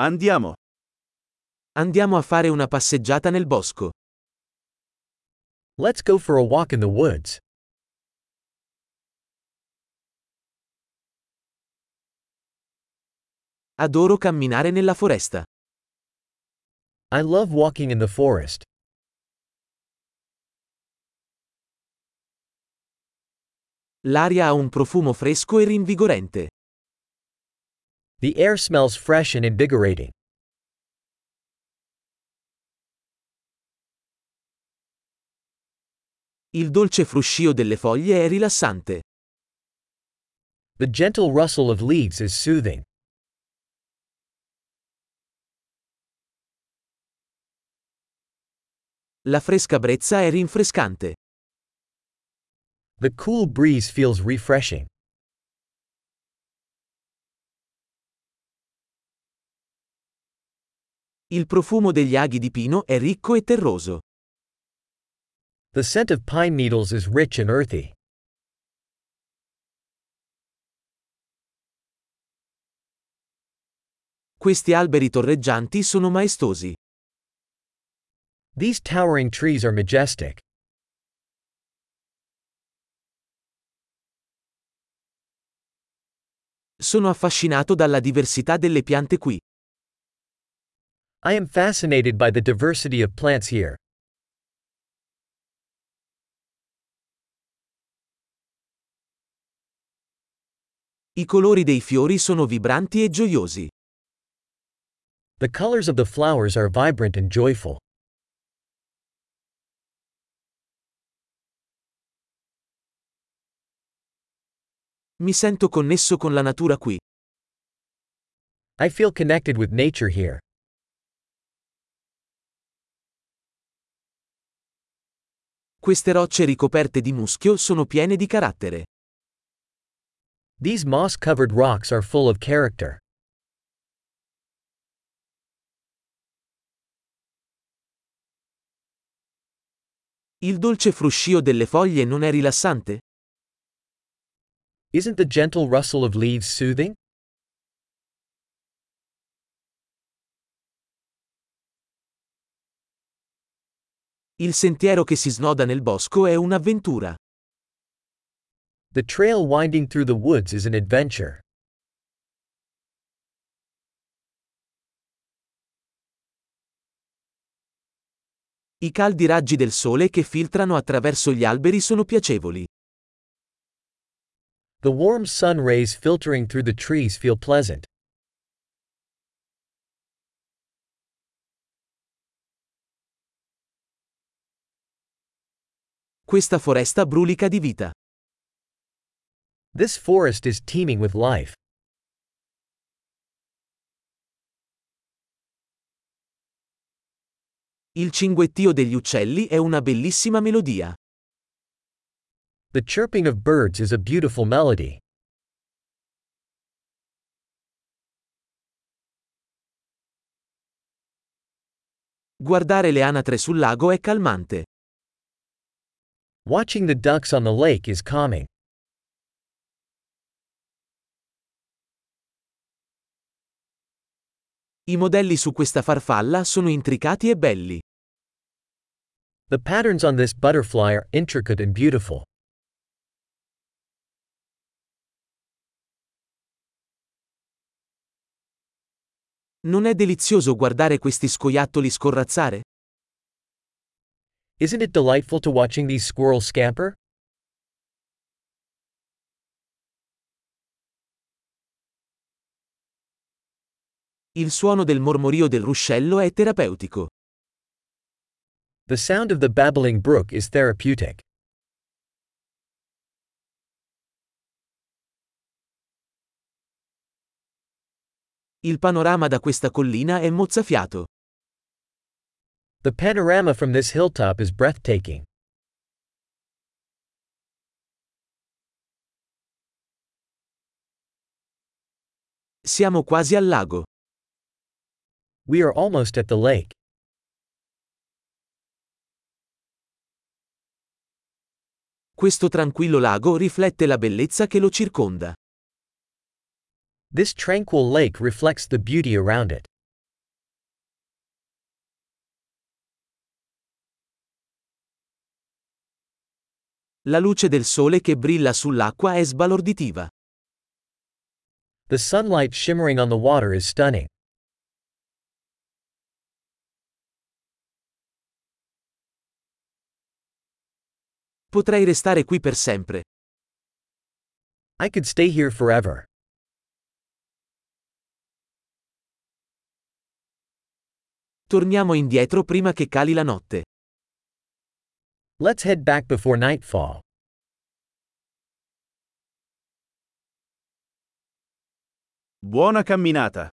Andiamo. Andiamo a fare una passeggiata nel bosco. Let's go for a walk in the woods. Adoro camminare nella foresta. I love walking in the forest. L'aria ha un profumo fresco e rinvigorente. The air smells fresh and invigorating. Il dolce fruscio delle foglie è rilassante. The gentle rustle of leaves is soothing. La fresca brezza è rinfrescante. The cool breeze feels refreshing. Il profumo degli aghi di pino è ricco e terroso. The scent of pine needles is rich and earthy. Questi alberi torreggianti sono maestosi. These towering trees are majestic. Sono affascinato dalla diversità delle piante qui. I am fascinated by the diversity of plants here. I colori dei fiori sono vibranti e gioiosi. The colors of the flowers are vibrant and joyful. Mi sento connesso con la natura qui. I feel connected with nature here. Queste rocce ricoperte di muschio sono piene di carattere. These moss covered rocks are full of character. Il dolce fruscio delle foglie non è rilassante? Isn't the gentle rustle of leaves soothing? Il sentiero che si snoda nel bosco è un'avventura. The trail winding through the woods is an adventure. I caldi raggi del sole che filtrano attraverso gli alberi sono piacevoli. The warm sun rays filtering through the trees feel pleasant. Questa foresta brulica di vita. This forest is teeming with life. Il cinguettio degli uccelli è una bellissima melodia. The chirping of birds is a beautiful melody. Guardare le anatre sul lago è calmante. Watching the ducks on the lake is calming. I modelli su questa farfalla sono intricati e belli. The patterns on this butterfly are intricate and beautiful. Non è delizioso guardare questi scoiattoli scorrazzare? Isn't it delightful to watching these squirrels scamper? Il suono del mormorio del ruscello è terapeutico. The sound of the babbling brook is therapeutic. Il panorama da questa collina è mozzafiato. The panorama from this hilltop is breathtaking. Siamo quasi al lago. We are almost at the lake. Questo tranquillo lago riflette la bellezza che lo circonda. This tranquil lake reflects the beauty around it. La luce del sole che brilla sull'acqua è sbalorditiva. The sunlight shimmering on the water is stunning. Potrei restare qui per sempre. I could stay here forever. Torniamo indietro prima che cali la notte. Let's head back before nightfall. Buona camminata!